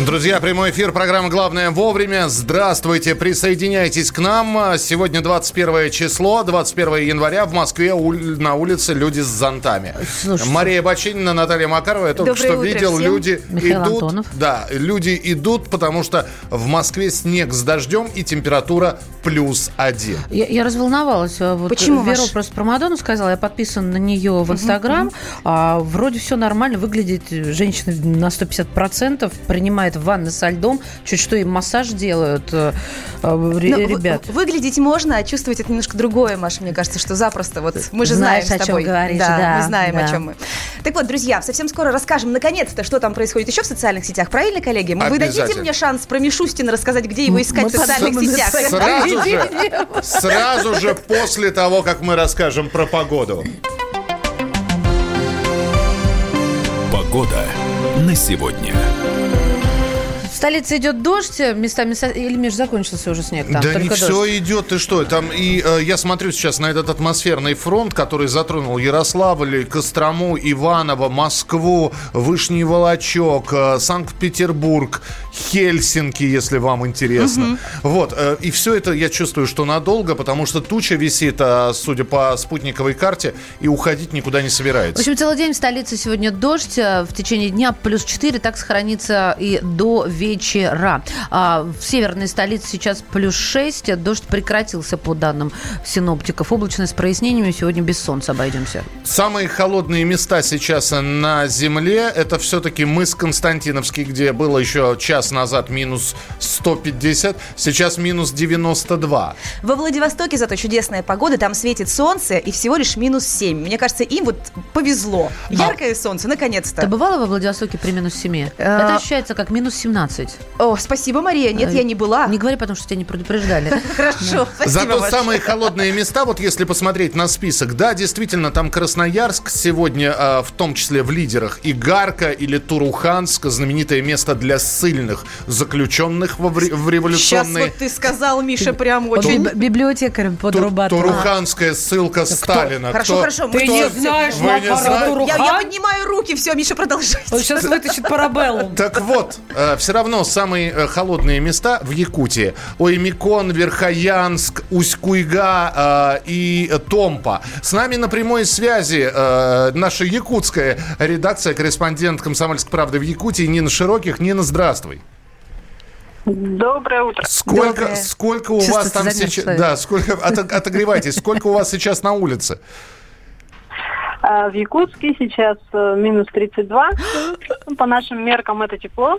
Друзья, прямой эфир, программа «Главное вовремя». Здравствуйте, присоединяйтесь к нам. Сегодня 21 число, 21 января. В Москве на улице люди с зонтами. Слушайте. Мария Бочинина, Наталья Макарова. Я только Доброе что видел, всем. люди Михаил идут. Антонов. Да, люди идут, потому что в Москве снег с дождем и температура плюс один. Я, я разволновалась. Вот Почему? Вера ваш... просто про Мадонну сказала. Я подписан на нее в Инстаграм. Uh-huh, А, вроде все нормально. Выглядит женщина на 150%. Принимает принимает ванны со льдом, чуть что им массаж делают э, э Но ребят. Выглядеть можно, а чувствовать это немножко другое, Маша, мне кажется, что запросто. Вот мы же Знаешь, знаем с тобой. о чем говоришь. Да, да мы знаем, да. о чем мы. Так вот, друзья, совсем скоро расскажем, наконец-то, что там происходит еще в социальных сетях. Правильно, коллеги? Вы дадите мне шанс про Мишустина рассказать, где его искать мы в социальных сетях? Сразу же, сразу же после того, как мы расскажем про погоду. Погода на сегодня столице идет дождь, местами... Или, Миш, закончился уже снег там? Да не дождь. все идет, ты что? Там и э, я смотрю сейчас на этот атмосферный фронт, который затронул Ярославль, Кострому, Иваново, Москву, Вышний Волочок, э, Санкт-Петербург, Хельсинки, если вам интересно. Угу. Вот, э, и все это я чувствую, что надолго, потому что туча висит, э, судя по спутниковой карте, и уходить никуда не собирается. В общем, целый день в столице сегодня дождь, э, в течение дня плюс 4, так сохранится и до вечера вечера. А в северной столице сейчас плюс 6. Дождь прекратился по данным синоптиков. Облачность с прояснениями. Сегодня без солнца обойдемся. Самые холодные места сейчас на земле это все-таки мыс Константиновский, где было еще час назад минус 150, сейчас минус 92. Во Владивостоке зато чудесная погода, там светит солнце и всего лишь минус 7. Мне кажется, им вот повезло. Яркое а... солнце, наконец-то. Ты бывала во Владивостоке при минус 7? А... Это ощущается как минус 17. 15. О, спасибо, Мария. Нет, я не была. Не говори, потому что тебя не предупреждали. Хорошо, Зато самые холодные места, вот если посмотреть на список, да, действительно, там Красноярск сегодня, а, в том числе в лидерах, Игарка или Туруханск, знаменитое место для сильных заключенных в революционной... Сейчас вот ты сказал, Миша, прям очень... Библиотекарем подрабатывал. Туруханская ссылка Сталина. Хорошо, хорошо. Ты не знаешь, Я поднимаю руки, все, Миша, продолжай. Он сейчас вытащит парабеллум. Так вот, э, все равно равно самые э, холодные места в Якутии. Оймикон, Верхоянск, Усть-Куйга э, и Томпа. С нами на прямой связи э, наша якутская редакция, корреспондент «Комсомольской правды» в Якутии Нина Широких. Нина, здравствуй. Доброе утро. Сколько, Доброе. сколько у Чувствуется вас там сейчас... Да, сколько, отогревайтесь. Сколько у вас сейчас на улице? А в Якутске сейчас э, минус 32. По нашим меркам это тепло.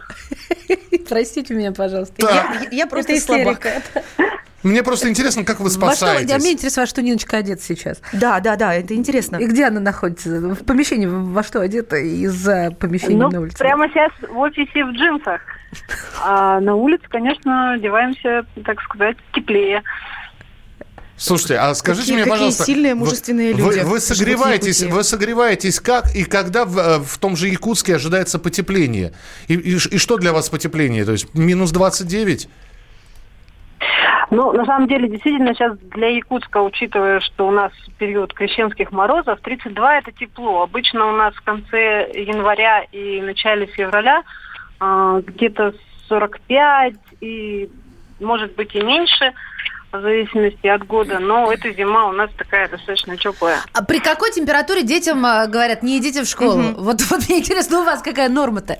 Простите меня, пожалуйста. Я, я просто слабак. Мне просто интересно, как вы спасаетесь. Во что, меня интересует, во что Ниночка одета сейчас. Да, да, да, это интересно. И где она находится? В помещении во что одета из-за помещения ну, на улице? прямо сейчас в офисе в джинсах. А на улице, конечно, одеваемся, так сказать, теплее. Слушайте, а скажите какие, мне, какие пожалуйста, сильные мужественные вы, люди. Вы, вы согреваетесь, вы согреваетесь как и когда в, э, в том же Якутске ожидается потепление? И, и, и что для вас потепление? То есть минус 29? Ну, на самом деле, действительно, сейчас для Якутска, учитывая, что у нас период крещенских морозов, 32 это тепло. Обычно у нас в конце января и начале февраля э, где-то 45 и, может быть, и меньше – в зависимости от года, но эта зима у нас такая достаточно теплая. А при какой температуре детям э, говорят, не идите в школу? Угу. Вот, вот мне интересно, у вас какая норма-то?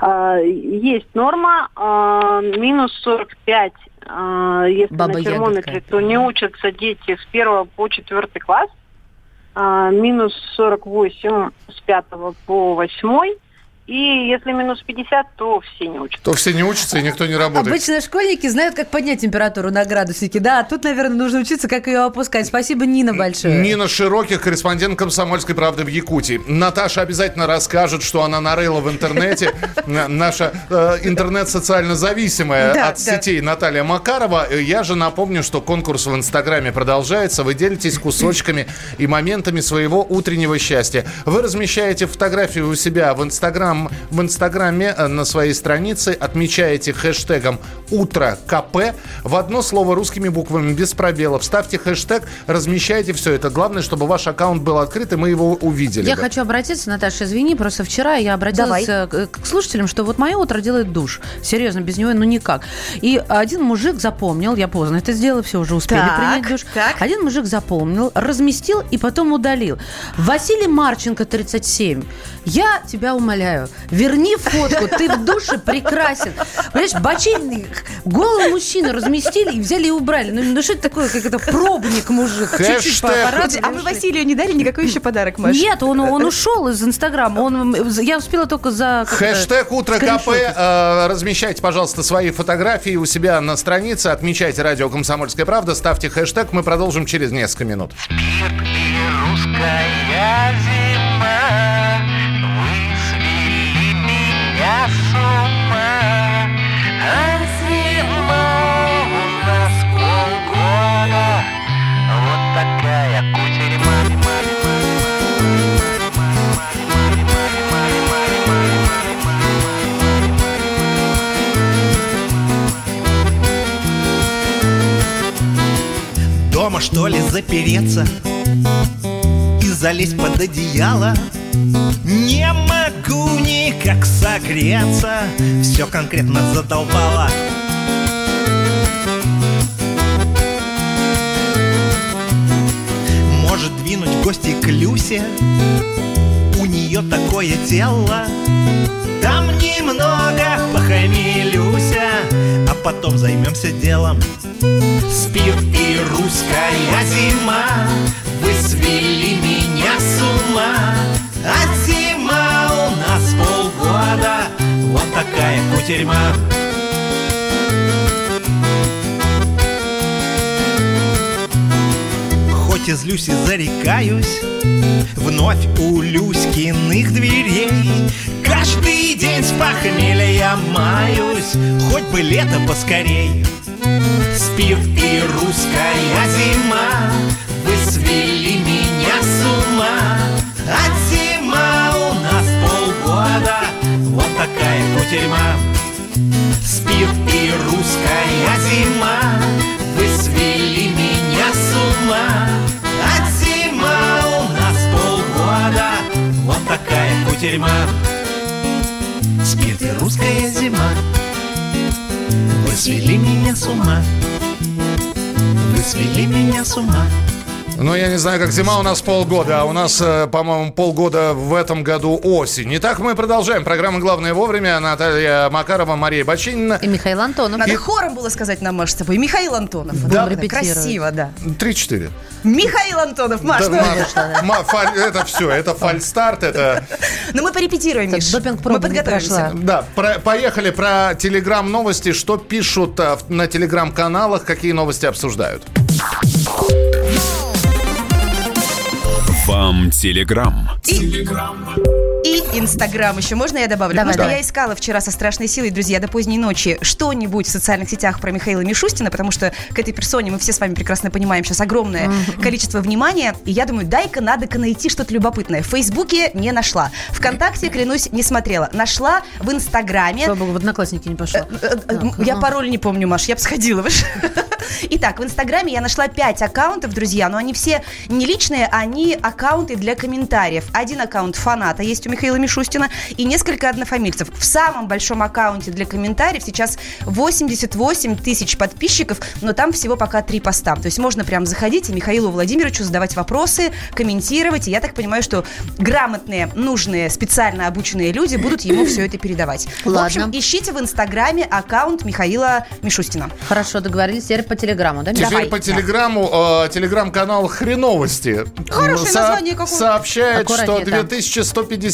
А, есть норма, а, минус 45, а, если Баба на термометре, то не учатся дети с 1 по 4 класс, а, минус 48 с 5 по 8, и если минус 50, то все не учатся. То все не учатся, и никто не работает. Обычно школьники знают, как поднять температуру на градуснике. Да, а тут, наверное, нужно учиться, как ее опускать. Спасибо, Нина, большое. Нина Широких, корреспондент «Комсомольской правды» в Якутии. Наташа обязательно расскажет, что она нарыла в интернете. Наша э, интернет социально зависимая от сетей Наталья Макарова. Я же напомню, что конкурс в Инстаграме продолжается. Вы делитесь кусочками и моментами своего утреннего счастья. Вы размещаете фотографию у себя в Инстаграм нам в Инстаграме э, на своей странице, отмечаете хэштегом «Утро КП». В одно слово русскими буквами, без пробелов. Ставьте хэштег, размещайте все это. Главное, чтобы ваш аккаунт был открыт, и мы его увидели. Я бы. хочу обратиться, Наташа, извини, просто вчера я обратилась Давай. Э, к слушателям, что вот мое утро делает душ. Серьезно, без него ну никак. И один мужик запомнил, я поздно это сделала, все уже успели так, принять душ. Так. Один мужик запомнил, разместил и потом удалил. Василий Марченко, 37. Я тебя умоляю, верни фотку, ты в душе прекрасен. Понимаешь, бочинный, голый мужчину разместили и взяли и убрали. Ну, ну что это такое, как это пробник мужик. Чуть-чуть А вы Василию не дали никакой еще подарок, Маша? Нет, он, он ушел из Инстаграма. Он, я успела только за... Хэштег «Утро КП». Э, размещайте, пожалуйста, свои фотографии у себя на странице. Отмечайте радио «Комсомольская правда». Ставьте хэштег. Мы продолжим через несколько минут. русская Дома что ли запереться? залезть под одеяло? Не могу никак согреться. Все конкретно задолбало. Может двинуть в гости к Люсе? У нее такое тело. Там немного потом займемся делом. Спирт и русская зима Вы свели меня с ума. А зима у нас полгода Вот такая кутерьма Хоть и злюсь и зарекаюсь. Вновь у Люськиных дверей. Каждый день с похмелья маюсь. Хоть бы лето поскорей. Спирт и русская зима. Вы свели меня с ума. А зима у нас полгода. Вот такая кутерьма Спирт и русская зима такая кутерьма Спирт и русская зима. Вы свели меня с ума. Вы свели меня с ума ну, я не знаю, как зима у нас полгода, а у нас, э, по-моему, полгода в этом году осень. Итак, мы продолжаем. Программа «Главное вовремя». Наталья Макарова, Мария Бочинина. И Михаил Антонов. Надо и... хором было сказать нам, Маш, с тобой. Михаил Антонов. Да, да красиво, да. Три-четыре. Михаил Антонов, Маш, да, ну... Маш, фаль, это все, это фальстарт, это... Ну, мы порепетируем, Миш. Мы подготовимся. Да, про, поехали про телеграм-новости. Что пишут а, на телеграм-каналах, какие новости обсуждают? Вам Телеграм. Телеграм. И Инстаграм еще. Можно я добавлю? Давай, Потому что я искала вчера со страшной силой, друзья, до поздней ночи что-нибудь в социальных сетях про Михаила Мишустина, потому что к этой персоне мы все с вами прекрасно понимаем сейчас огромное количество внимания. И я думаю, дай-ка надо-ка найти что-то любопытное. В Фейсбуке не нашла. Вконтакте, клянусь, не смотрела. Нашла в Инстаграме. Слава богу, в Одноклассники не пошла. Э, э, э, я пароль не помню, Маш, я бы сходила. Итак, в Инстаграме я нашла 5 аккаунтов, друзья, но они все не личные, они аккаунты для комментариев. Один аккаунт фаната есть у Михаила Мишустина и несколько однофамильцев. В самом большом аккаунте для комментариев сейчас 88 тысяч подписчиков, но там всего пока три поста. То есть можно прям заходить и Михаилу Владимировичу задавать вопросы, комментировать. И я так понимаю, что грамотные, нужные, специально обученные люди будут ему все это передавать. Ладно. В общем, ищите в Инстаграме аккаунт Михаила Мишустина. Хорошо, договорились. Теперь по Телеграму, да? Теперь Давай. по Телеграму. Да. Э, телеграм-канал Хреновости. Хорошее Со- название какое. Сообщает, что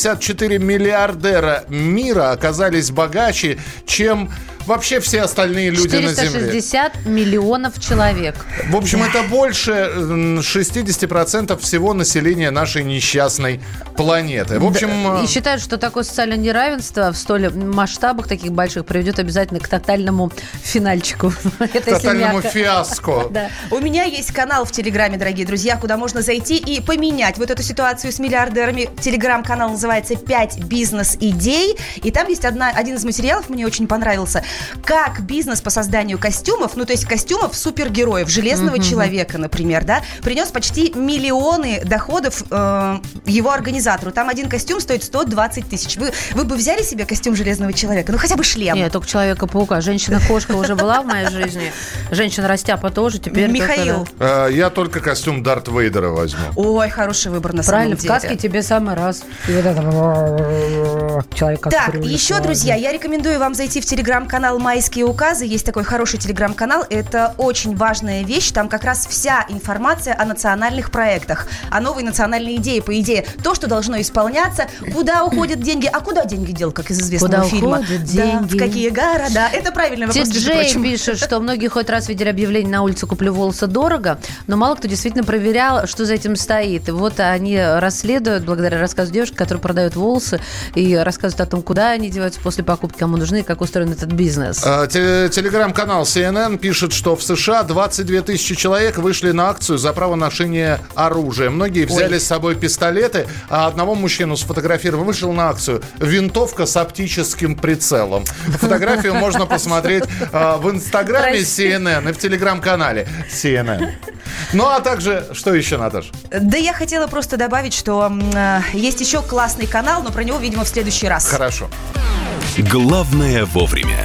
2154 миллиардера мира оказались богаче, чем вообще все остальные люди на Земле. 460 миллионов человек. В общем, это больше м, 60% всего населения нашей несчастной планеты. В общем, Да, э, И считают, что такое социальное неравенство в столь масштабах таких больших приведет обязательно к тотальному финальчику. Если тотальному фиаско. У меня есть канал в Телеграме, дорогие друзья, куда можно зайти и поменять вот эту ситуацию с миллиардерами. Телеграм-канал называется «5 бизнес-идей». И там есть одна, один из материалов, мне очень понравился. Как бизнес по созданию костюмов, ну то есть костюмов супергероев, Железного человека, например, да, принес почти миллионы доходов э, его организатору. Там один костюм стоит 120 тысяч. Вы, вы бы взяли себе костюм Железного человека? Ну хотя бы шлем. Нет, только Человека-паука. Женщина-кошка уже была в моей жизни. Женщина-растяпа тоже. Теперь Михаил. э, я только костюм Дарт Вейдера возьму. Ой, хороший выбор на Правильно, в самом деле. каске тебе самый раз. И вот это человека Так, еще, друзья, я рекомендую вам зайти в телеграм-канал «Майские указы». Есть такой хороший телеграм-канал. Это очень важная вещь. Там как раз вся информация о национальных проектах, о новой национальной идее. По идее, то, что должно исполняться, куда уходят деньги, а куда деньги дел, как из известного Куда фильма. уходят Да, деньги? в какие города. Это правильный вопрос, прочим. пишет, что многие хоть раз видели объявление на улице «Куплю волосы дорого», но мало кто действительно проверял, что за этим стоит. И вот они расследуют, благодаря рассказу девушки, которая продает волосы, и рассказывают о том, куда они деваются после покупки, кому нужны, как устроен этот бизнес. Э, те- Телеграм-канал CNN пишет, что в США 22 тысячи человек вышли на акцию за право ношения оружия. Многие взяли с собой пистолеты, а одного мужчину сфотографировали, вышел на акцию. Винтовка с оптическим прицелом. Фотографию можно посмотреть э, в инстаграме CNN и в телеграм-канале CNN. Ну, а также, что еще, Наташ? Да я хотела просто добавить, что э, есть еще классный канал, но про него, видимо, в следующий раз. Хорошо. Главное вовремя.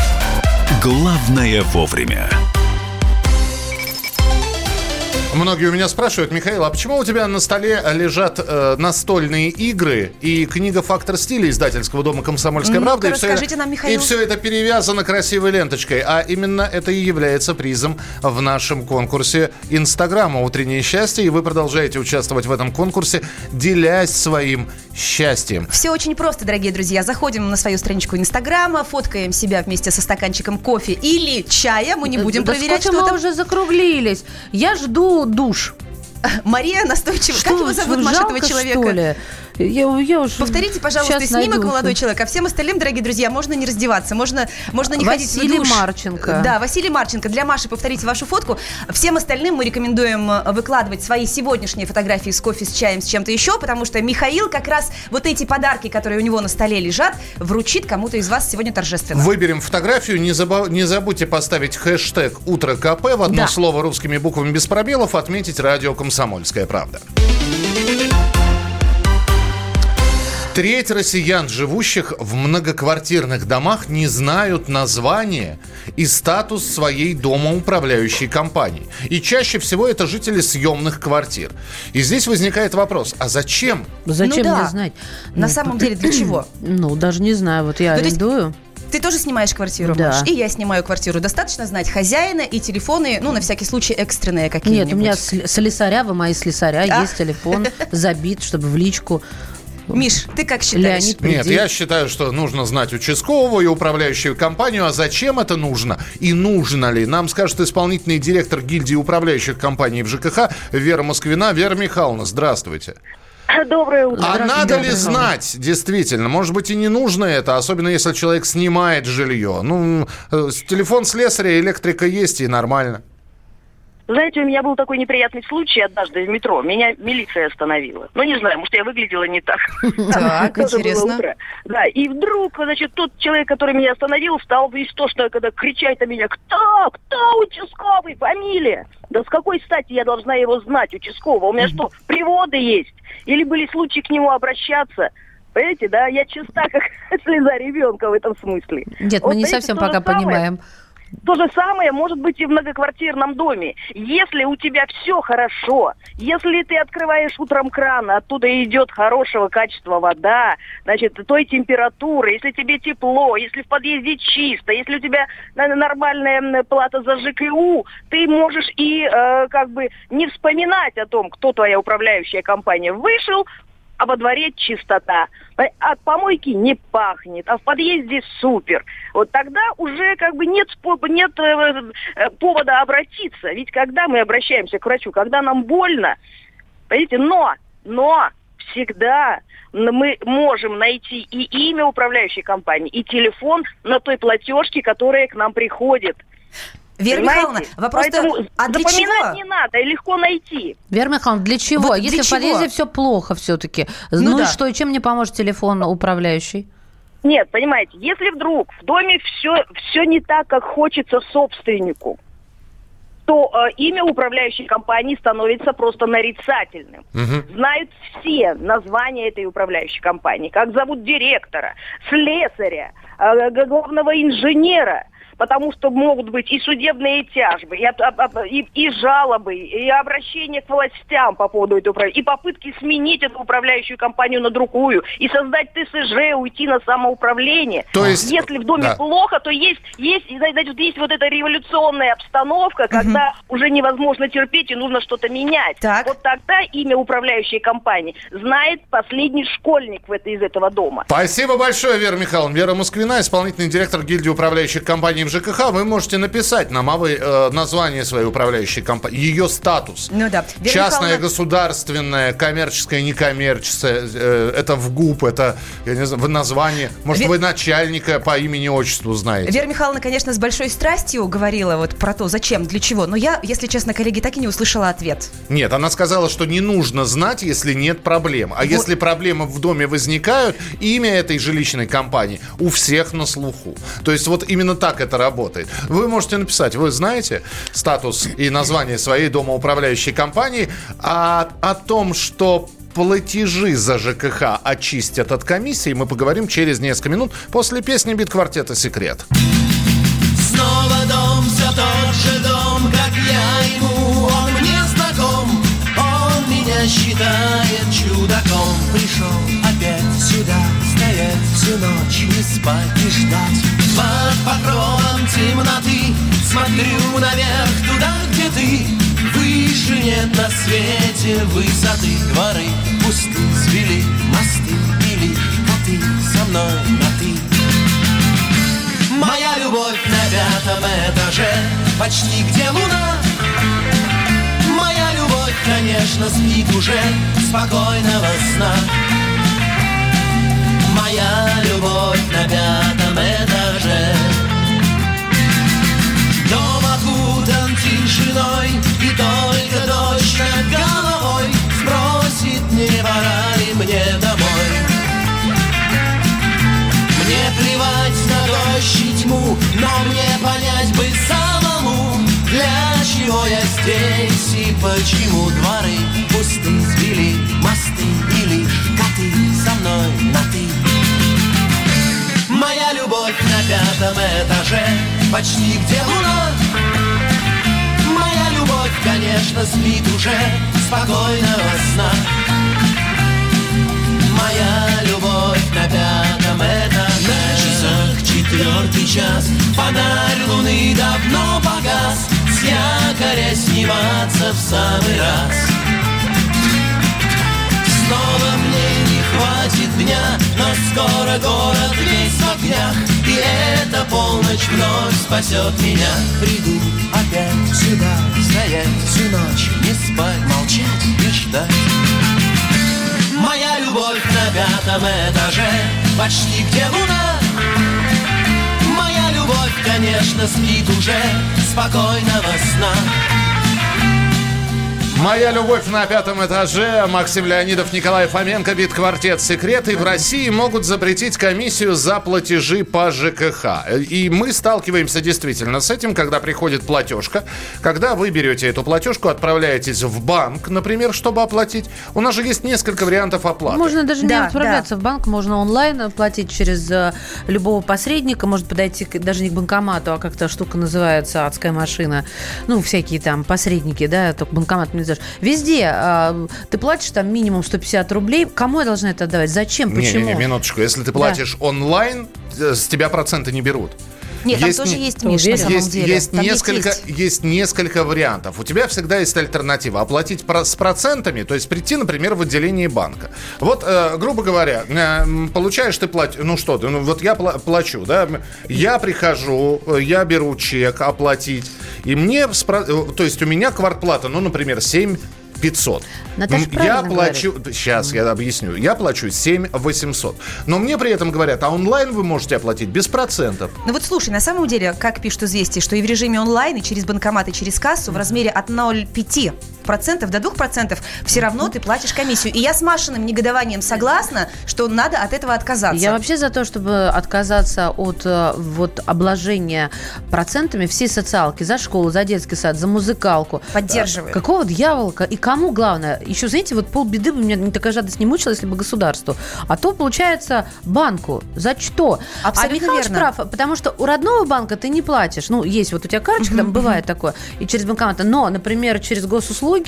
«Главное вовремя». Многие у меня спрашивают, Михаил, а почему у тебя на столе лежат э, настольные игры и книга «Фактор стиля» издательского дома «Комсомольская Ну-ка, правда»? и расскажите это- нам, Михаил. И все это перевязано красивой ленточкой. А именно это и является призом в нашем конкурсе «Инстаграма. Утреннее счастье». И вы продолжаете участвовать в этом конкурсе, делясь своим счастьем. Все очень просто, дорогие друзья. Заходим на свою страничку Инстаграма, фоткаем себя вместе со стаканчиком кофе или чая. Мы не будем Да проверять, сколько что мы там. уже закруглились. Я жду душ. Мария настойчиво. как его зовут, Маша, этого человека? что ли? Я, я уж Повторите, пожалуйста, щас снимок найду. молодой человек. А всем остальным, дорогие друзья, можно не раздеваться, можно, можно не ходить Василий в душ. Марченко. Да, Василий Марченко. Для Маши повторите вашу фотку. Всем остальным мы рекомендуем э, выкладывать свои сегодняшние фотографии с кофе, с чаем, с чем-то еще, потому что Михаил как раз вот эти подарки, которые у него на столе лежат, вручит кому-то из вас сегодня торжественно. Выберем фотографию. Не, заба- не забудьте поставить хэштег «Утро КП» в одно Да. слово русскими буквами без пробелов, отметить радио «Комсомольская правда». Треть россиян, живущих в многоквартирных домах, не знают название и статус своей домоуправляющей компании. И чаще всего это жители съемных квартир. И здесь возникает вопрос, а зачем? Зачем Ну да. мне знать? На Ну, самом деле, для чего? Ну, даже не знаю. Вот я Ну, есть арендую. Ты тоже снимаешь квартиру, Да. Маш? И я снимаю квартиру. Достаточно знать хозяина и телефоны, ну, на всякий случай, экстренные какие-нибудь. Нет, у меня слесаря, вы мои слесаря, А? есть телефон забит, чтобы в личку. Миш, ты как считаешь? Леонид, Нет, я считаю, что нужно знать участкового и управляющую компанию. А зачем это нужно? И нужно ли? Нам скажет исполнительный директор гильдии управляющих компаний в ЖКХ Вера Москвина. Вера Михайловна, здравствуйте. Доброе утро. А надо ли знать, действительно? Может быть, и не нужно это, особенно если человек снимает жилье. Ну, э, с- телефон слесаря, электрика есть, и нормально. Знаете, у меня был такой неприятный случай однажды в метро. Меня милиция остановила. Ну, не знаю, может, я выглядела не так. Так, интересно. Да, и вдруг, значит, тот человек, который меня остановил, стал истошно, когда кричать на меня, кто, кто участковый, фамилия? Да с какой стати я должна его знать, участкового? У меня что, приводы есть? Или были случаи к нему обращаться? Понимаете, да, я чиста, как слеза ребенка в этом смысле. Нет, Вот, мы не совсем пока самое. понимаем. То же самое может быть и в многоквартирном доме. Если у тебя все хорошо, если ты открываешь утром кран, оттуда идет хорошего качества вода, значит, той температуры, если тебе тепло, если в подъезде чисто, если у тебя нормальная плата за ЖКУ, ты можешь и э, как бы не вспоминать о том, кто твоя управляющая компания. Вышел, а во дворе чистота. Э, От помойки не пахнет, а в подъезде супер. Вот тогда уже как бы нет, нет э, э, повода обратиться. Ведь когда мы обращаемся к врачу, когда нам больно, понимаете, но, но всегда мы можем найти и имя управляющей компании, и телефон на той платежке, которая к нам приходит. Вера Понимаете? Михайловна, вопрос Поэтому а для запоминать чего? не надо, и легко найти. Вера Михайловна, для чего? Вот Если для в подъезде чего? все плохо все-таки. Ну Ну, да. и что? И чем мне поможет телефон управляющий? Нет, понимаете, если вдруг в доме все, все не так, как хочется собственнику, то э, имя управляющей компании становится просто нарицательным. Знают все название этой управляющей компании, как зовут директора, слесаря, э, главного инженера. Потому что могут быть и судебные тяжбы, и, и- и жалобы, и обращения к властям по поводу этой управляющей, и попытки сменить эту управляющую компанию на другую, и создать ТСЖ, уйти на самоуправление. То есть- Если в доме да. плохо, то есть, есть, значит, есть вот эта революционная обстановка, когда уже невозможно терпеть и нужно что-то менять. Так. Вот тогда имя управляющей компании знает последний школьник в этой, из этого дома. Спасибо большое, Вера Михайловна. Вера Москвина, исполнительный директор гильдии управляющих компаний ЖКХ. Вы можете написать нам, а вы э, название своей управляющей компании, ее статус. Ну да. Вера Частная, Михайловна- государственная, коммерческая, некоммерческая. э, это в ГУП, это, я не знаю, вы название. Может, Ве- вы начальника по имени отчеству знаете. Вера Михайловна, конечно, с большой страстью говорила вот про то, зачем, для чего. Но я, если честно, коллеги, так и не услышала ответ. Нет, она сказала, что не нужно знать, если нет проблем. А если проблемы в доме возникают, имя этой жилищной компании у всех на слуху. То есть вот именно так это работает. Вы можете написать, вы знаете статус и название своей домоуправляющей компании, а о том, что платежи за ЖКХ очистят от комиссии, мы поговорим через несколько минут после песни бит-квартета «Секрет». Снова дом, все тот же дом, как я ему, он мне знаком, он меня считает чудаком. Пришел опять сюда, всю ночь, не спать и ждать. Под покровом темноты смотрю наверх, туда, где ты. Выше нет на свете высоты, дворы пусты, свели мосты, или коты со мной на ты. Моя любовь на пятом этаже, почти где луна. Моя любовь, конечно, спит уже спокойного сна. Моя любовь на пятом этаже. Дом окутан тишиной, и только дождь над головой спросит, не пора ли мне домой. Мне плевать на дождь и тьму, но мне понять бы самому, для чего я здесь и почему дворы пусты, сбили мосты и лишь коты со мной на ты. Любовь на пятом этаже, почти где луна. Моя любовь, конечно, спит уже спокойного сна. Моя любовь на пятом этаже. На часах четвертый час. Фонарь луны давно погас. С якоря сниматься в самый раз Снова мне не хватит дня Но скоро город весь в огнях И эта полночь вновь спасет меня Приду опять сюда Стоять всю ночь Не спать, молчать и ждать любовь на пятом этаже, почти где луна. Моя любовь, конечно, спит уже спокойного сна. Моя любовь на пятом этаже. Максим Леонидов, Николай Фоменко, бит-квартет «Секреты». В России могут запретить комиссию за платежи по ЖКХ. И мы сталкиваемся действительно с этим, когда приходит платежка. Когда вы берете эту платежку, отправляетесь в банк, например, чтобы оплатить. У нас же есть несколько вариантов оплаты. Можно даже не Да, отправляться в банк, можно онлайн платить через э, любого посредника, может подойти даже не к банкомату, а как-то штука называется адская машина. Ну, всякие там посредники, да, только банкомат не знаешь. Везде э, ты платишь там минимум 150 рублей. Кому я должна это отдавать? Зачем? Почему? Не-не-не, минуточку. Если ты платишь онлайн, э, с тебя проценты не берут. Нет, там Есть тоже не- есть, Миш, на самом деле. есть Там несколько, есть. есть несколько вариантов. У тебя всегда есть альтернатива. Оплатить про- с процентами, то есть прийти, например, в отделение банка. Вот, э, грубо говоря, э, получаешь ты платишь, ну что ты, ну вот я пла- плачу, да, я прихожу, э, я беру чек оплатить, и мне, спро- э, то есть у меня квартплата, ну, например, 7 500. Наташа я плачу, сейчас я объясню, я плачу 7 800. Но мне при этом говорят, а онлайн вы можете оплатить без процентов. Ну вот слушай, на самом деле, как пишут известия, что и в режиме онлайн, и через банкомат, и через кассу в размере от 0,5 процентов до 2 процентов все равно ты платишь комиссию. И я с Машиным негодованием согласна, что надо от этого отказаться. Я вообще за то, чтобы отказаться от э, вот обложения процентами всей социалки за школу, за детский сад, за музыкалку. Поддерживаю. Э, Какого дьяволка? И кому главное? Еще, знаете, вот полбеды бы меня не такая жадность не мучила, если бы государству. А то, получается, банку. За что? Абсолютно а Михалыч верно. прав, потому что у родного банка ты не платишь. Ну, есть вот у тебя карточка, там бывает такое, и через банкомат. Но, например, через госуслуги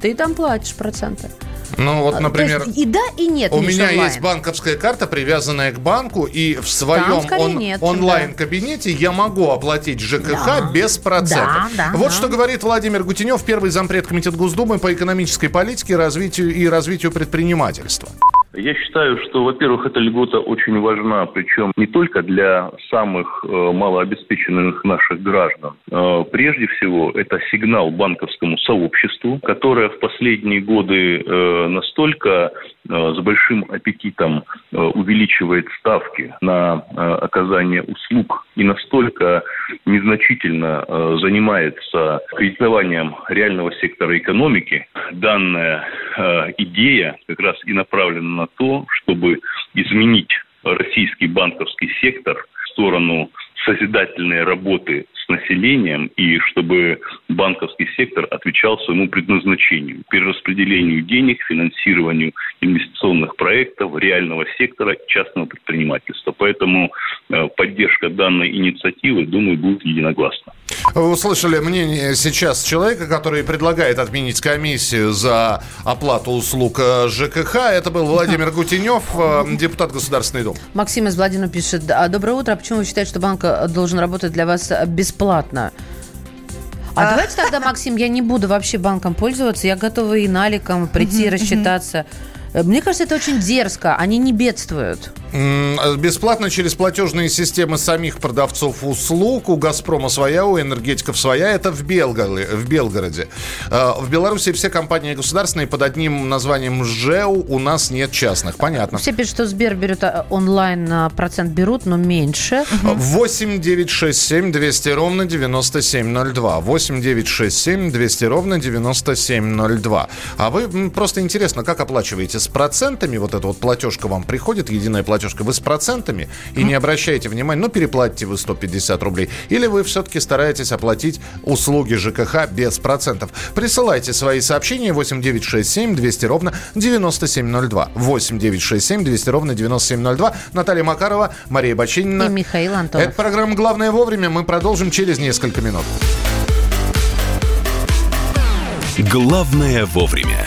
ты там платишь проценты. Ну вот, А, например... Есть и да, и нет. У меня онлайн. есть банковская карта, привязанная к банку, и в своем он- нет, чем онлайн-кабинете я могу оплатить ЖКХ Да. без процентов. Да, да, вот да. что говорит Владимир Гутенев, первый зампред Комитета Госдумы по экономической политике развитию и развитию предпринимательства. Я считаю, что, во-первых, эта льгота очень важна, причем не только для самых э, малообеспеченных наших граждан. Э, прежде всего, это сигнал банковскому сообществу, которое в последние годы э, настолько с большим аппетитом э, увеличивает ставки на э, оказание услуг и настолько незначительно э, занимается кредитованием реального сектора экономики, данная э, идея как раз и направлена на то, чтобы изменить российский банковский сектор в сторону созидательной работы населением и чтобы банковский сектор отвечал своему предназначению, перераспределению денег, финансированию инвестиционных проектов реального сектора и частного предпринимательства. Поэтому э, поддержка данной инициативы, думаю, будет единогласна. Вы услышали мнение сейчас человека, который предлагает отменить комиссию за оплату услуг э, ЖКХ. Это был Владимир Гутенев, э, депутат Государственной Думы. Максим из Владимира пишет. «А, Доброе утро. А почему вы считаете, что банк должен работать для вас э, бесплатно? А, А. давайте тогда, Максим, я не буду вообще банком пользоваться. Я готова и наликом прийти, рассчитаться. Э, Мне кажется, это очень дерзко. Они не бедствуют. Э, Бесплатно через платежные системы самих продавцов услуг. У «Газпрома» своя, у энергетиков своя. Это в, Белгороде. В, Белгороде. Э, в Беларуси все компании государственные под одним названием ЖЭУ. У нас нет частных. Понятно. Все пишут, что Сбер берет онлайн, процент берут, но меньше. 8 9 6 7 200 ровно 9702. 8 9 6 7 200 ровно 9702. А вы просто интересно, как оплачиваете? С процентами вот эта вот платежка вам приходит, единая платежка, вы с процентами и не обращаете внимания, ну переплатите вы 150 рублей. Или вы все-таки стараетесь оплатить услуги ЖКХ без процентов. Присылайте свои сообщения 8 9 6 7 200 ровно 9702. 8 9 6 7 200 ровно 9702. Наталья Макарова, Мария Бочинина. И Михаил Антонов. Это программа «Главное вовремя». Мы продолжим через несколько минут. Главное вовремя.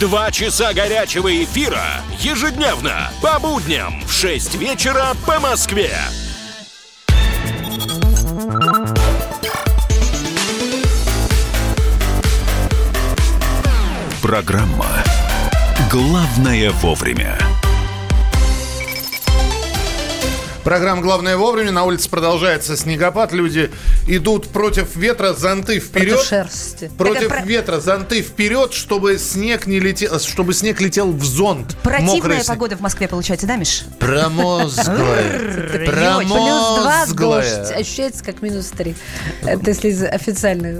Два часа горячего эфира ежедневно по будням в 6 вечера по Москве. Программа «Главное вовремя». Программа «Главное вовремя». На улице продолжается снегопад. Люди идут против ветра, зонты вперед. Против шерсти. Против Так, ветра, зонты вперед, чтобы снег не летел, чтобы снег летел в зонт. Противная погода в Москве получается, да, Миш? Промозглая. Плюс два, дождь. Промозглая. Ощущается как минус три. Это если.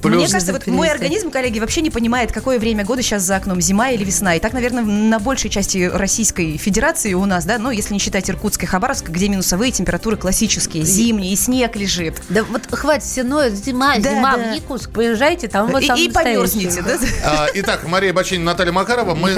Плюс- Мне кажется, вот мой организм, коллеги, вообще не понимает, какое время года сейчас за окном, зима или весна. И так, наверное, на большей части Российской Федерации у нас, да, ну, если не считать Иркутск и Хабаровск, где минусовые температуры классические, зимние, и снег лежит. Да вот хватит все ноет, зима, Да, зима да. в Якутск, поезжайте, там вот И, там и померзнете, да? А, Итак, Мария Бачинина, Наталья Макарова. Мы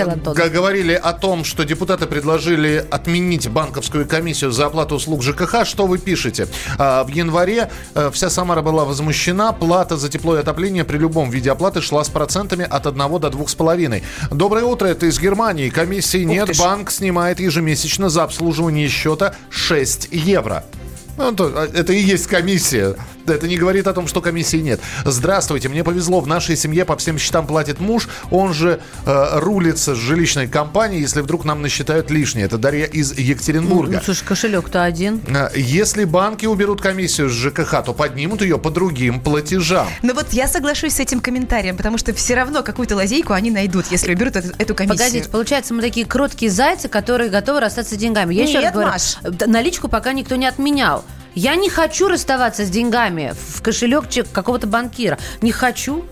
говорили о том, что депутаты предложили отменить банковскую комиссию за оплату услуг ЖКХ. Что вы пишете? А, В январе э, вся Самара была возмущена. Плата за тепло и отопление при любом виде оплаты шла с процентами от 1 до 2,5. Доброе утро, это из Германии. Комиссии нет, ты ж. банк снимает ежемесячно за обслуживание счета 6 евро. Ну, а, это и есть комиссия. Это не говорит о том, что комиссии нет. Здравствуйте, мне повезло, в нашей семье по всем счетам платит муж, он же э, рулится с жилищной компанией, если вдруг нам насчитают лишнее. Это Дарья из Ну, Екатеринбурга. слушай, кошелек-то один. Э, Если банки уберут комиссию с ЖКХ, то поднимут ее по другим платежам. Ну вот я соглашусь с этим комментарием, потому что все равно какую-то лазейку они найдут, если уберут эту, эту комиссию. Погодите, получается, мы такие кроткие зайцы, которые готовы расстаться с деньгами. Я еще Нет, раз говорю, Маш. наличку пока никто не отменял. Я не хочу расставаться с деньгами в кошелек какого-то банкира. Не хочу.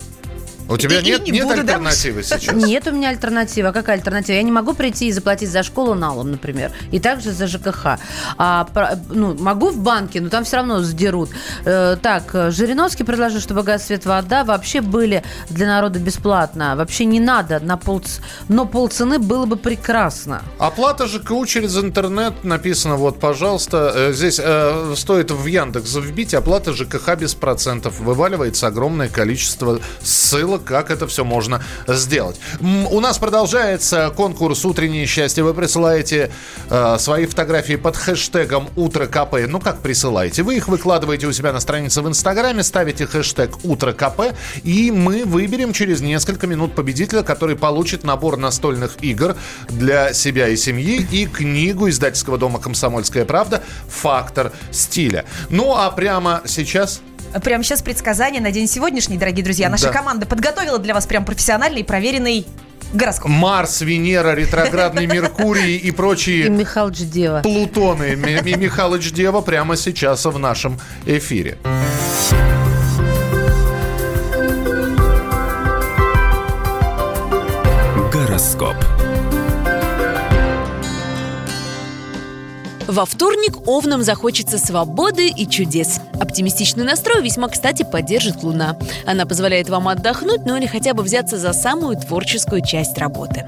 У тебя И- и нет, не нет буду, да, альтернативы сейчас? Нет у меня альтернативы. А какая альтернатива? Я не могу прийти и заплатить за школу налом, например. И также за ЖКХ. А, про- ну, могу в банке, но там все равно сдерут. Э, так, Жириновский предложил, чтобы газ, свет, вода вообще были для народа бесплатно. Вообще не надо на пол... Но полцены было бы прекрасно. Оплата ЖКУ через интернет написано, вот, пожалуйста, э, здесь э, стоит в Яндекс вбить оплата ЖКХ без процентов. Вываливается огромное количество ссылок, как это все можно сделать. У нас продолжается конкурс «Утреннее счастье». Вы присылаете э, свои фотографии под хэштегом «Утро КП». Ну, как присылаете? Вы их выкладываете у себя на странице в Инстаграме, ставите хэштег «Утро КП», и мы выберем через несколько минут победителя, который получит набор настольных игр для себя и семьи и книгу издательского дома «Комсомольская правда» «Фактор стиля». Ну, а прямо сейчас Прямо сейчас предсказание на день сегодняшний, дорогие друзья. Наша Да. команда подготовила для вас прям профессиональный и проверенный гороскоп. Марс, Венера, ретроградный Меркурий и И прочие Михалыч Дева. Плутоны Ми- Михалыч Дева прямо сейчас в нашем эфире. Во вторник овнам захочется свободы и чудес. Оптимистичный настрой весьма кстати поддержит Луна. Она позволяет вам отдохнуть, ну или хотя бы взяться за самую творческую часть работы.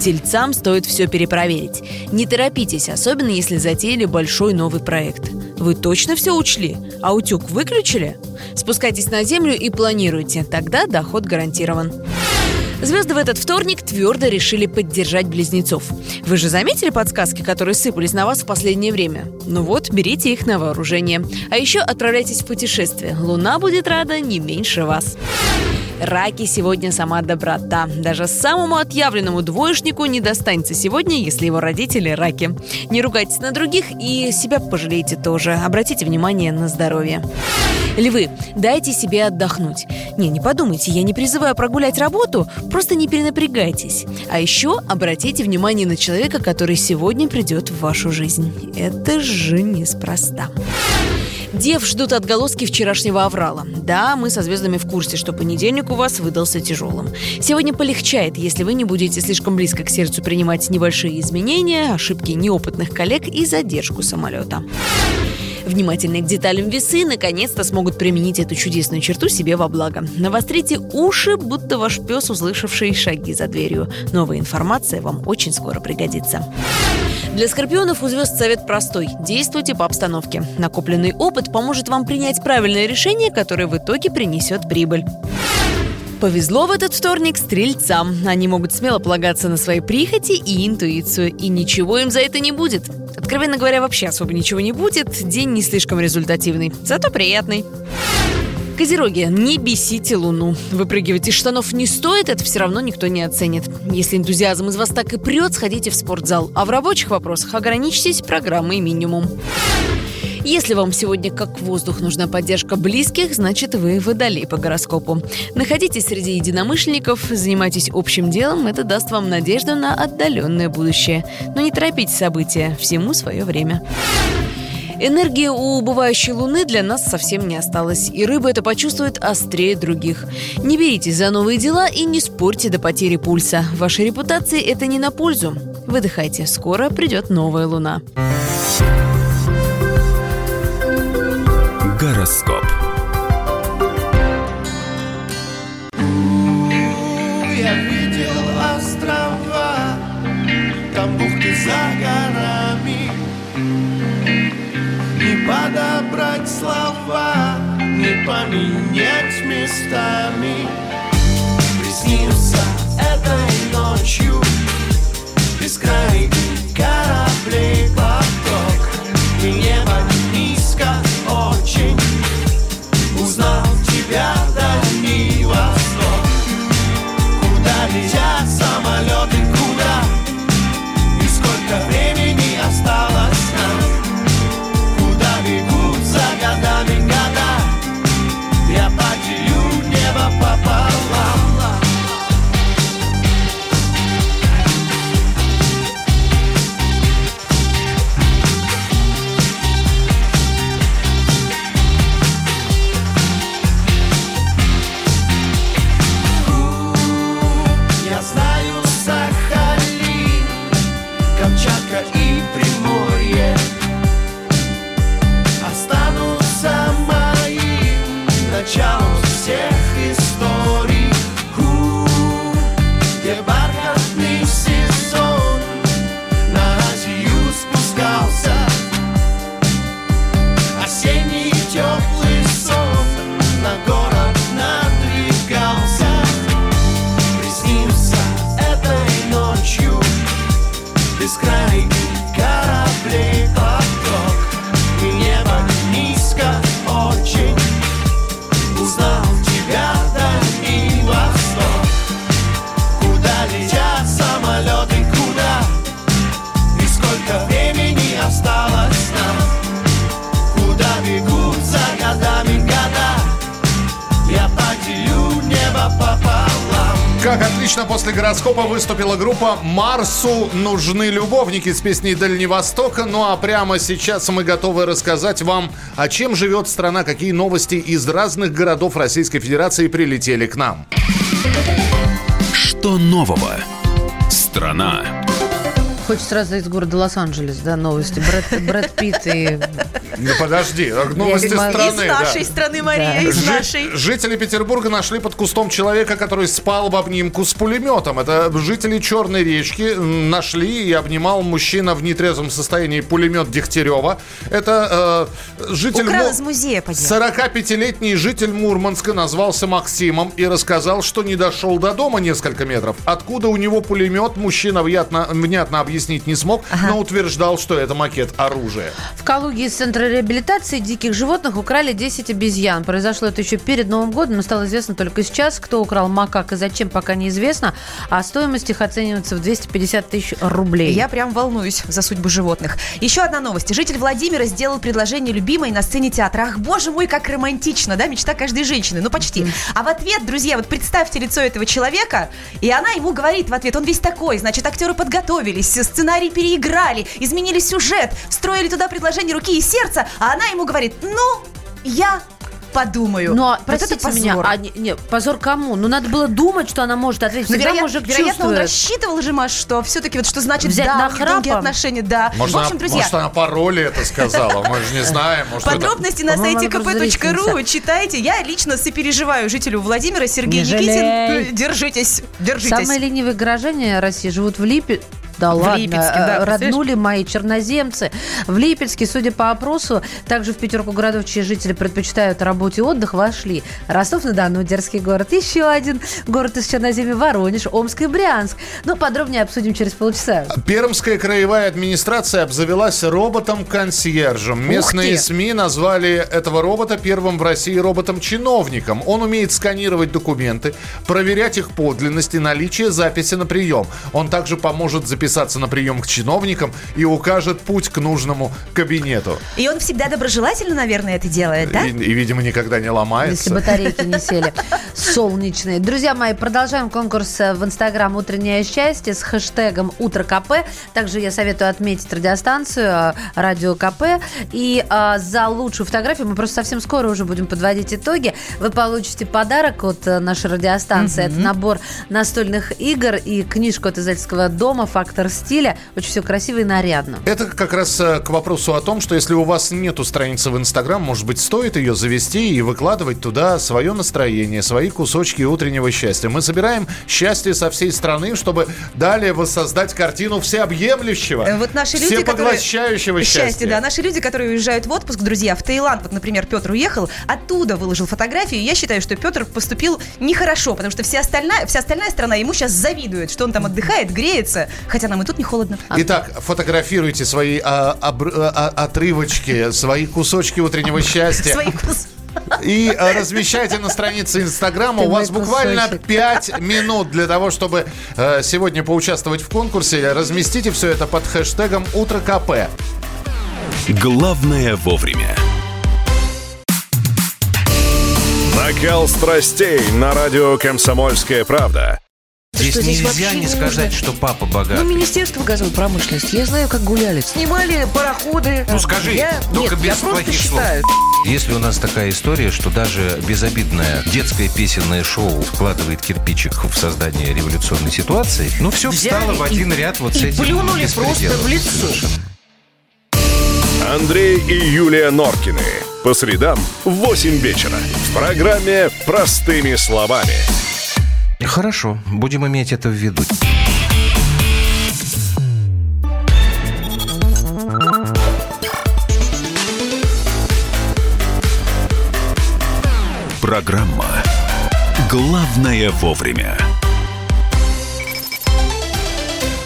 Тельцам стоит все перепроверить. Не торопитесь, особенно если затеяли большой новый проект. Вы точно все учли? А утюг выключили? Спускайтесь на землю и планируйте, тогда доход гарантирован. Звезды в этот вторник твердо решили поддержать близнецов. Вы же заметили подсказки, которые сыпались на вас в последнее время? Ну вот, берите их на вооружение. А еще отправляйтесь в путешествие. Луна будет рада не меньше вас. Раки сегодня сама доброта. Даже самому отъявленному двоечнику не достанется сегодня, если его родители раки. Не ругайтесь на других и себя пожалейте тоже. Обратите внимание на здоровье. Львы, дайте себе отдохнуть. Не, не подумайте, я не призываю прогулять работу, просто не перенапрягайтесь. А еще обратите внимание на человека, который сегодня придет в вашу жизнь. Это же неспроста. Дев ждут отголоски вчерашнего аврала. Да, мы со звездами в курсе, что понедельник у вас выдался тяжелым. Сегодня полегчает, если вы не будете слишком близко к сердцу принимать небольшие изменения, ошибки неопытных коллег и задержку самолета. Внимательные к деталям весы наконец-то смогут применить эту чудесную черту себе во благо. Навострите уши, будто ваш пес, услышавший шаги за дверью. Новая информация вам очень скоро пригодится. Для скорпионов у звезд совет простой. Действуйте по обстановке. Накопленный опыт поможет вам принять правильное решение, которое в итоге принесет прибыль. Повезло в этот вторник стрельцам. Они могут смело полагаться на свои прихоти и интуицию, и ничего им за это не будет. Откровенно говоря, вообще особо ничего не будет, день не слишком результативный, зато приятный. Козероги, не бесите Луну. Выпрыгивать из штанов не стоит, это все равно никто не оценит. Если энтузиазм из вас так и прет, сходите в спортзал. А в рабочих вопросах ограничьтесь программой минимум. Если вам сегодня как воздух нужна поддержка близких, значит вы водолей по гороскопу. Находитесь среди единомышленников, занимайтесь общим делом, это даст вам надежду на отдаленное будущее. Но не торопите события, всему свое время. Энергии у убывающей Луны для нас совсем не осталось, и рыба это почувствует острее других. Не беритесь за новые дела и не спорьте до потери пульса. Вашей репутации это не на пользу. Выдыхайте, скоро придет новая Луна. Гороскоп. Я видел острова, там бухты поменять местами. Приснился этой ночью после гороскопа выступила группа «Марсу нужны любовники» с песней «Дальневостока». Ну а прямо сейчас мы готовы рассказать вам, о чем живет страна, какие новости из разных городов Российской Федерации прилетели к нам. Что нового? Страна. Хочется сразу из города Лос-Анджелес, да, новости. Брэд, Брэд Питт и... Ну подожди, новости Я- страны. Из да. нашей страны, Мария, из Жи- нашей. Жители Петербурга нашли под кустом человека, который спал в обнимку с пулеметом. Это жители Черной речки нашли и обнимал мужчина в нетрезвом состоянии пулемет Дегтярева. Это э, житель... Украл Му- из музея, поди. 45-летний житель Мурманска назвался Максимом и рассказал, что не дошел до дома несколько метров. Откуда у него пулемет, мужчина внятно, внятно объяснить не смог, но утверждал, что это макет оружия. В Калуге из Центра реабилитации диких животных украли 10 обезьян. Произошло это еще перед Новым годом, но стало известно только сейчас. Кто украл макак и зачем, пока неизвестно. А стоимость их оценивается в 250 тысяч рублей. Я прям волнуюсь за судьбу животных. Еще одна новость. Житель Владимира сделал предложение любимой на сцене театра. Ах, боже мой, как романтично, да? Мечта каждой женщины. Ну, почти. А в ответ, друзья, вот представьте лицо этого человека, и она ему говорит в ответ, он весь такой, значит, актеры подготовились, сценарий переиграли, изменили сюжет, встроили туда предложение руки и сердца, а она ему говорит, ну, я подумаю. Но, Вот это простите меня, позор. а, не, не, позор кому? Ну, надо было думать, что она может ответить. Всегда вероятно, мужик вероятно, он чувствует. рассчитывал же, Маш, что все-таки вот что значит Взять да, на у долгие отношения, да. Может, в общем, она, друзья, может, она по роли это сказала, мы же не знаем. Может, это- Подробности на По-моему, сайте kp.ru читайте. Я лично сопереживаю жителю Владимира Сергей Никитин. жалей. Держитесь, держитесь. Самые ленивые горожане России живут в Липе... Да В ладно, Липецке, да, э, представляешь? роднули мои черноземцы. В Липецке, судя по опросу, также в пятерку городов, чьи жители предпочитают работе и отдых, вошли Ростов-на-Дону, дерзкий город, еще один город из Черноземья, Воронеж, Омск и Брянск. Ну, подробнее обсудим через полчаса. Пермская краевая администрация обзавелась роботом-консьержем. Местные! СМИ назвали этого робота первым в России роботом-чиновником. Он умеет сканировать документы, проверять их подлинность и наличие записи на прием. Он также поможет записаться на прием к чиновникам и укажет путь к нужному кабинету. И он всегда доброжелательно, наверное, это делает, да? И, и, видимо, никогда не ломается. Если батарейки не сели. Солнечные. Друзья мои, продолжаем конкурс в Инстаграм «Утреннее счастье» с хэштегом «Утро КП». Также я советую отметить радиостанцию э, «Радио КП». И э, за лучшую фотографию мы просто совсем скоро уже будем подводить итоги. Вы получите подарок от э, нашей радиостанции. Это набор настольных игр и книжку от издательского дома «Фактор стиля». Очень все красиво и нарядно. Это как раз э, к вопросу о том, что если у вас нету страницы в Инстаграм, может быть, стоит ее завести и выкладывать туда свое настроение, свои кусочки утреннего счастья. Мы собираем счастье со всей страны, чтобы далее воссоздать картину всеобъемлющего, Э, Вот наши люди, которые... всепоглощающего счастья. да. Наши люди, которые уезжают в отпуск, друзья, в Таиланд, вот, например, Петр уехал, оттуда выложил фотографию. Я считаю, что Петр поступил нехорошо, потому что вся остальная, вся остальная страна ему сейчас завидует, что он там отдыхает, греется, хотя нам и тут не холодно. Итак, фотографируйте свои а, обр- а, а, отрывочки, свои кусочки утреннего счастья. Свои кус- И а, размещайте на странице Инстаграма. У вас буквально кусочек. 5 минут для того, чтобы э, сегодня поучаствовать в конкурсе. Разместите все это под хэштегом «Утро КП». Главное вовремя. Накал страстей на радио «Комсомольская правда». Здесь что здесь нельзя не сказать, нужно. что папа богатый. Ну, Министерство газовой промышленности. Я знаю, как гуляли. Снимали пароходы. Ну скажи, я... только Нет, без я просто плохих слов. считаю. Если у нас такая история, что даже безобидное детское песенное шоу вкладывает кирпичик в создание революционной ситуации, ну все Взяли встало в и- один ряд вот с и этим плюнули просто в лицо. Совершенно. Андрей и Юлия Норкины. По средам в 8 вечера. В программе «Простыми словами». Хорошо, будем иметь это в виду. Программа «Главное вовремя».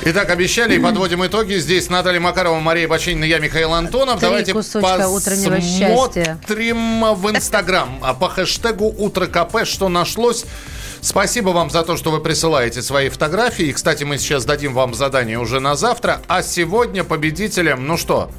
Итак, обещали и подводим итоги. Здесь Наталья Макарова, Мария Бачинина, я Михаил Антонов. Три Давайте посмотрим в Инстаграм а по хэштегу «Утро КП», что нашлось. Спасибо вам за то, что вы присылаете свои фотографии. И, кстати, мы сейчас дадим вам задание уже на завтра. А сегодня победителем, ну что,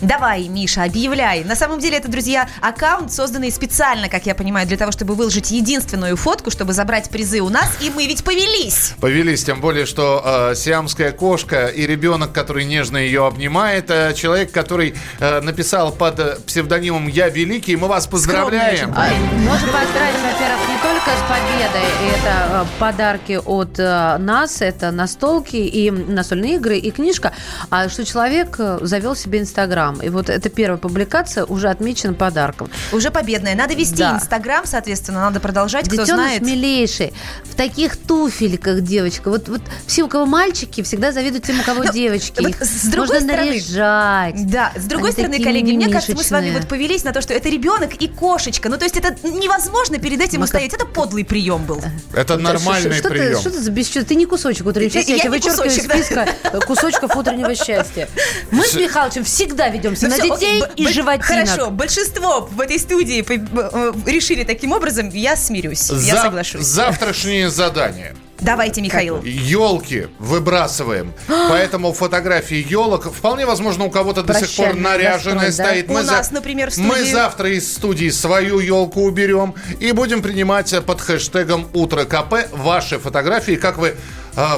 Давай, Миша, объявляй. На самом деле это, друзья, аккаунт, созданный специально, как я понимаю, для того, чтобы выложить единственную фотку, чтобы забрать призы у нас, и мы ведь повелись. Повелись, тем более, что э, сиамская кошка и ребенок, который нежно ее обнимает, э, человек, который э, написал под э, псевдонимом «Я великий», мы вас поздравляем. А, Можем поздравить, во-первых, не только с победой. Это э, подарки от э, нас, это настолки и настольные игры, и книжка. А что человек завел себе Инстаграм. И вот эта первая публикация уже отмечена подарком. Уже победная. Надо вести Да. Инстаграм, соответственно, надо продолжать, кто Детеныш знает. милейший. В таких туфельках, девочка. Вот, вот все, у кого мальчики, всегда завидуют тем, у кого Ну, девочки. вот Их с другой можно стороны- наряжать. Да, с другой Они стороны, коллеги, мне кажется, мы с вами вот повелись на то, что это ребенок и кошечка. Ну, то есть это невозможно перед этим Мы устоять. Это подлый прием был. Это нормальный что, прием. Ты, что ты за бесчувствие? Ты не кусочек утреннего счастья, я, Я тебя вычеркиваю из да. списка кусочков утреннего счастья. Мы с Михалычем всегда ведемся Ну на всё, детей окей, и б- животинок. Хорошо, большинство в этой студии по- э, решили таким образом, я смирюсь, я За- соглашусь. Завтрашнее задание. Давайте, Михаил. Елки выбрасываем. Поэтому фотографии елок вполне возможно у кого-то до сих пор наряженная настрой, да? стоит. У за- нас, например, в студии. Мы завтра из студии свою елку уберем и будем принимать под хэштегом Утро КП ваши фотографии, как вы а,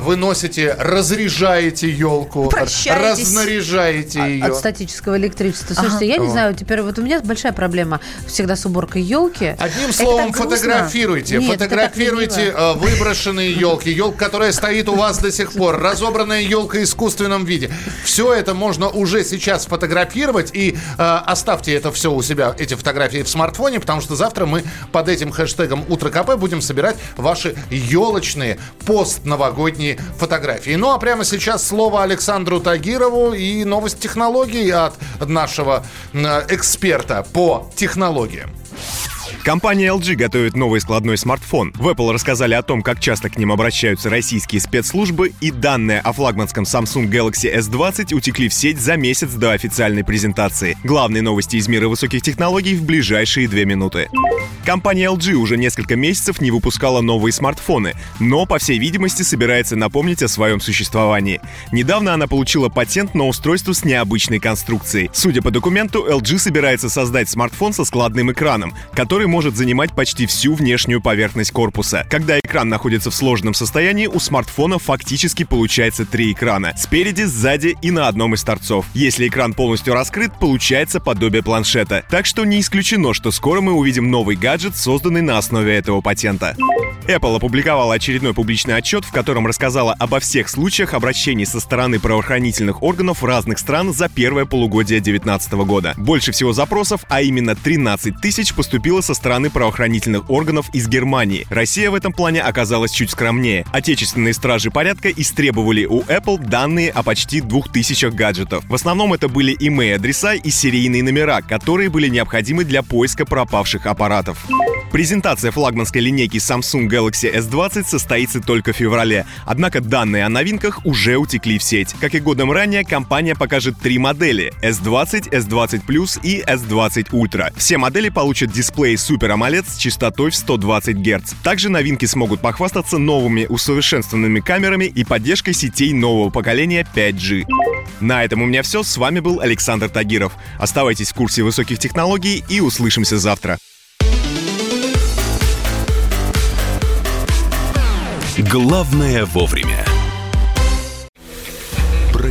выносите, разряжаете елку, разнаряжаете ее. От статического электричества. Слушайте, я не Вот. знаю, теперь вот у меня большая проблема всегда с уборкой елки. Одним словом, фотографируйте. Нет, фотографируйте э, выброшенные елки. Елка, которая стоит у вас до сих пор. Разобранная елка в искусственном виде. Все это можно уже сейчас фотографировать. И э, оставьте это все у себя, эти фотографии в смартфоне, потому что завтра мы под этим хэштегом Утро КП будем собирать ваши елочные постновогодние новогодние фотографии. Ну а прямо сейчас слово Александру Тагирову и новость технологий от нашего э, эксперта по технологиям. Компания LG готовит новый складной смартфон. В Apple рассказали о том, как часто к ним обращаются российские спецслужбы, и данные о флагманском Samsung Galaxy S20 утекли в сеть за месяц до официальной презентации. Главные новости из мира высоких технологий в ближайшие две минуты. Компания LG уже несколько месяцев не выпускала новые смартфоны, но, по всей видимости, собирается напомнить о своем существовании. Недавно она получила патент на устройство с необычной конструкцией. Судя по документу, LG собирается создать смартфон со складным экраном, который может занимать почти всю внешнюю поверхность корпуса. Когда экран находится в сложном состоянии, у смартфона фактически получается три экрана. Спереди, сзади и на одном из торцов. Если экран полностью раскрыт, получается подобие планшета. Так что не исключено, что скоро мы увидим новый гаджет, созданный на основе этого патента. Apple опубликовала очередной публичный отчет, в котором рассказала обо всех случаях обращений со стороны правоохранительных органов разных стран за первое полугодие 2019 года. Больше всего запросов, а именно 13 тысяч, поступило со стороны правоохранительных органов из Германии. Россия в этом плане оказалась чуть скромнее. Отечественные стражи порядка истребовали у Apple данные о почти 2000 гаджетов. В основном это были email-адреса и серийные номера, которые были необходимы для поиска пропавших аппаратов. Презентация флагманской линейки Samsung Galaxy S20 состоится только в феврале. Однако данные о новинках уже утекли в сеть. Как и годом ранее, компания покажет три модели — S20, S20 Plus и S20 Ultra. Все модели получат дисплей Super AMOLED с частотой в 120 Гц. Также новинки смогут похвастаться новыми усовершенствованными камерами и поддержкой сетей нового поколения 5G. На этом у меня все. С вами был Александр Тагиров. Оставайтесь в курсе высоких технологий и услышимся завтра. Главное вовремя.